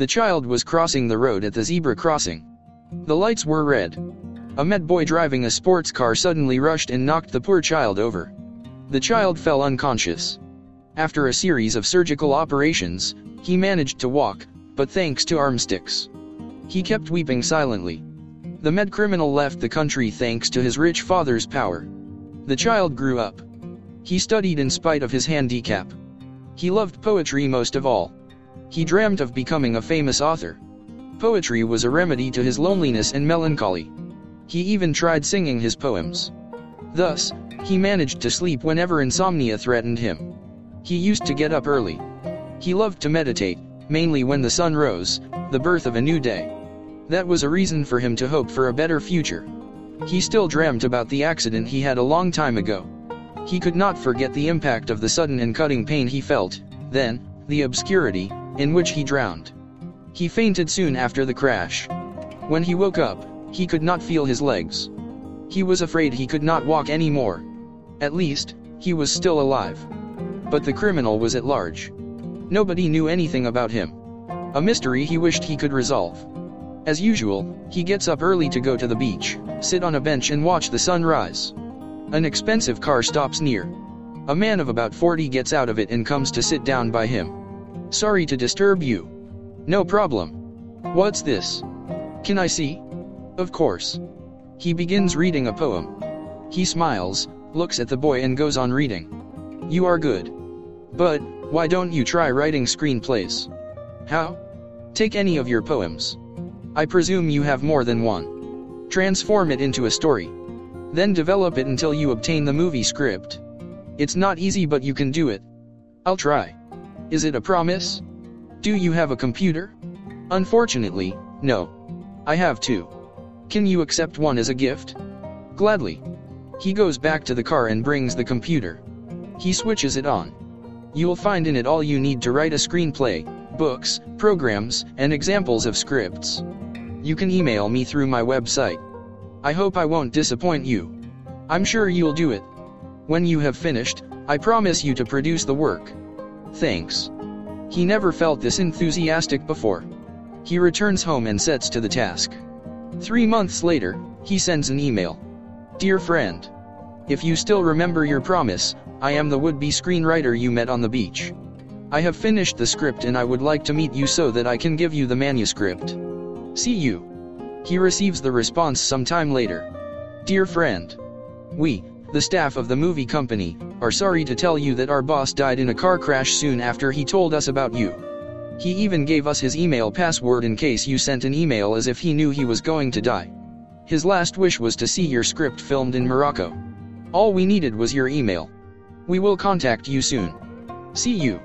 The child was crossing the road at the zebra crossing. The lights were red. A med boy driving a sports car suddenly rushed and knocked the poor child over. The child fell unconscious. After a series of surgical operations, he managed to walk, but thanks to armsticks. He kept weeping silently. The med criminal left the country thanks to his rich father's power. The child grew up. He studied in spite of his handicap. He loved poetry most of all. He dreamt of becoming a famous author. Poetry was a remedy to his loneliness and melancholy. He even tried singing his poems. Thus, he managed to sleep whenever insomnia threatened him. He used to get up early. He loved to meditate, mainly when the sun rose, the birth of a new day. That was a reason for him to hope for a better future. He still dreamt about the accident he had a long time ago. He could not forget the impact of the sudden and cutting pain he felt, then, the obscurity, in which he drowned. He fainted soon after the crash. When he woke up, he could not feel his legs. He was afraid he could not walk anymore. At least, he was still alive. But the criminal was at large. Nobody knew anything about him. A mystery he wished he could resolve. As usual, he gets up early to go to the beach, sit on a bench and watch the sun rise. An expensive car stops near. A man of about 40 gets out of it and comes to sit down by him. Sorry to disturb you. No problem. What's this? Can I see? Of course. He begins reading a poem. He smiles, looks at the boy and goes on reading. You are good. But, why don't you try writing screenplays? How? Take any of your poems. I presume you have more than one. Transform it into a story. Then develop it until you obtain the movie script. It's not easy but you can do it. I'll try. Is it a promise? Do you have a computer? Unfortunately, no. I have two. Can you accept one as a gift? Gladly. He goes back to the car and brings the computer. He switches it on. You'll find in it all you need to write a screenplay, books, programs, and examples of scripts. You can email me through my website. I hope I won't disappoint you. I'm sure you'll do it. When you have finished, I promise you to produce the work. Thanks. He never felt this enthusiastic before. He returns home and sets to the task. Three months later, he sends an email. Dear friend. If you still remember your promise, I am the would-be screenwriter you met on the beach. I have finished the script and I would like to meet you so that I can give you the manuscript. See you. He receives the response some time later. Dear friend. We, the staff of the movie company, are sorry to tell you that our boss died in a car crash soon after he told us about you. He even gave us his email password in case you sent an email as if he knew he was going to die. His last wish was to see your script filmed in Morocco. All we needed was your email. We will contact you soon. See you.